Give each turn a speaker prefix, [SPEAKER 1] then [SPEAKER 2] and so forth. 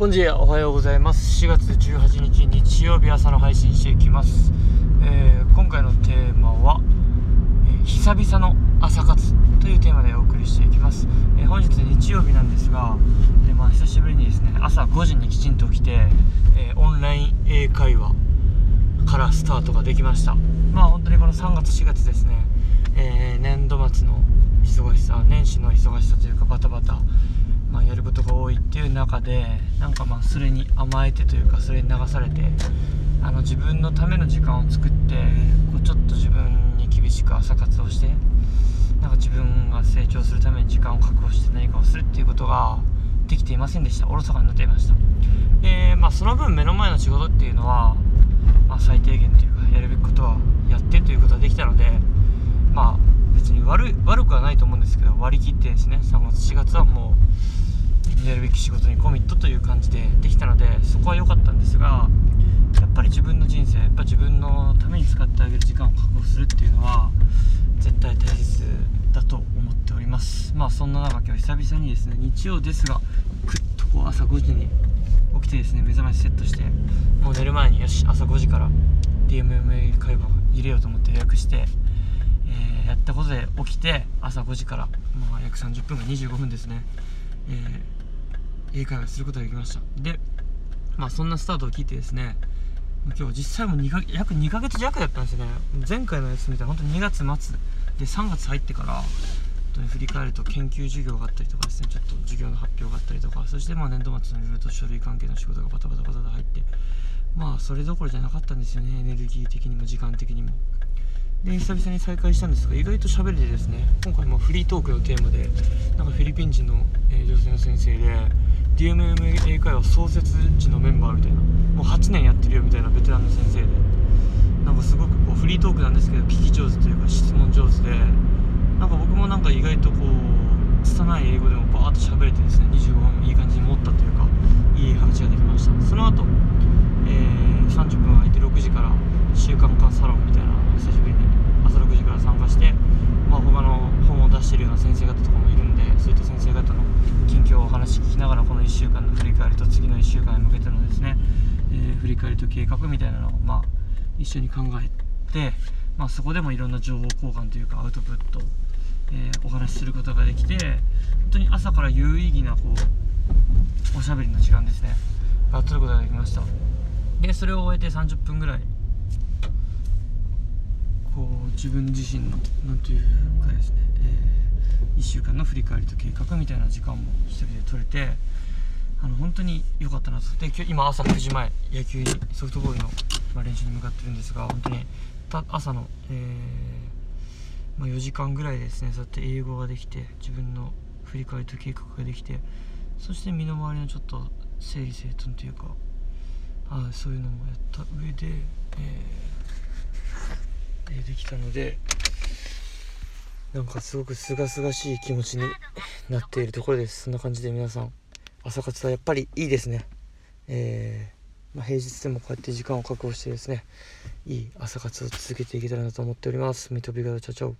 [SPEAKER 1] ボンジーおはようございます。4月18日日曜日朝の配信していきます、えー、今回のテーマは、えー、久々の朝活というテーマでお送りしていきます、えー、本日日曜日なんですが、えまあ、久しぶりにですね朝5時にきちんと起きて、えオンライン英会話からスタートができました。まあ本当にこの3月4月ですね、え年度末の忙しさ年始の忙しさというかバタバタまあ、やることが多いっていう中でなんかまあそれに甘えてというかそれに流されてあの自分のための時間を作ってこうちょっと自分に厳しく朝活をしてなんか自分が成長するために時間を確保して何かをするっていうことができていませんでした。おろそかになっていました。でまあその分目の前の仕事っていうのは、まあ、最低限というかやるべきことはやってということができたのでまあ悪悪くはないと思うんですけど割り切ってですね3月4月はもうやるべき仕事にコミットという感じでできたのでそこは良かったんですがやっぱり自分の人生やっぱ自分のために使ってあげる時間を確保するっていうのは絶対大切だと思っております。まあそんな中今日久々にですね日曜ですがくっとこう朝5時に起きてですね目覚ましセットしてもう寝る前によし朝5時から DMMA 会話入れようと思って予約して、えー、やったことで起きて朝5時から、まあ、約30分が25分ですね、えー英会話することができました。でまあそんなスタートを聞いてですね今日実際も2か約2ヶ月弱だったんですよね。前回のやつ見たら本当に2月末。で3月入ってから本当に振り返ると研究授業があったりとかですねちょっと授業の発表があったりとかそしてまあ年度末のいろいろと書類関係の仕事がバタバタバタと入ってまあそれどころじゃなかったんですよね。エネルギー的にも時間的にも。で久々に再会したんですが意外と喋れてですね今回もフリートークのテーマでなんかフィリピン人の、えー、女性の先生で DMM 英会話創設時のメンバーみたいなもう8年やってるよみたいなベテランの先生でなんかすごくこうフリートークなんですけど聞き上手というか質問上手でなんか僕もなんか意外とこう拙い英語でもバーッと喋れてですね25分いい感じに持ったというかいい話ができました。その後、えー、30分空いて6時から週刊館サロンみたいな久しぶりに朝6時から参加してまあ他の本を出してるような先生方とかもいるんでそういった先生方の近況をお話聞きながらこの1週間の振り返りと次の1週間に向けてのですね、えー、振り返りと計画みたいなのを、まあ、一緒に考えて、まあ、そこでもいろんな情報交換というかアウトプット、えー、お話しすることができて本当に朝から有意義なこうおしゃべりの時間ですね。が取ることができました。でそれを終えて30分ぐらいこう自分自身の何というかですね、えー、1週間の振り返りと計画みたいな時間も一人で取れてあの本当に良かったなと。で今今朝9時前野球にソフトボールの、練習に向かってるんですが本当に朝の、えー、まあ、4時間ぐらいですね。そうやって英語ができて自分の振り返りと計画ができてそして身の回りのちょっと整理整頓というかあそういうのもやった。上で、えーできたのでなんかすごく清々しい気持ちになっているところです。そんな感じで皆さん朝活はやっぱりいいですね。えー、まあ、平日でもこうやって時間を確保してですねいい朝活を続けていけたらなと思っております。ミトビガドチャチャオ。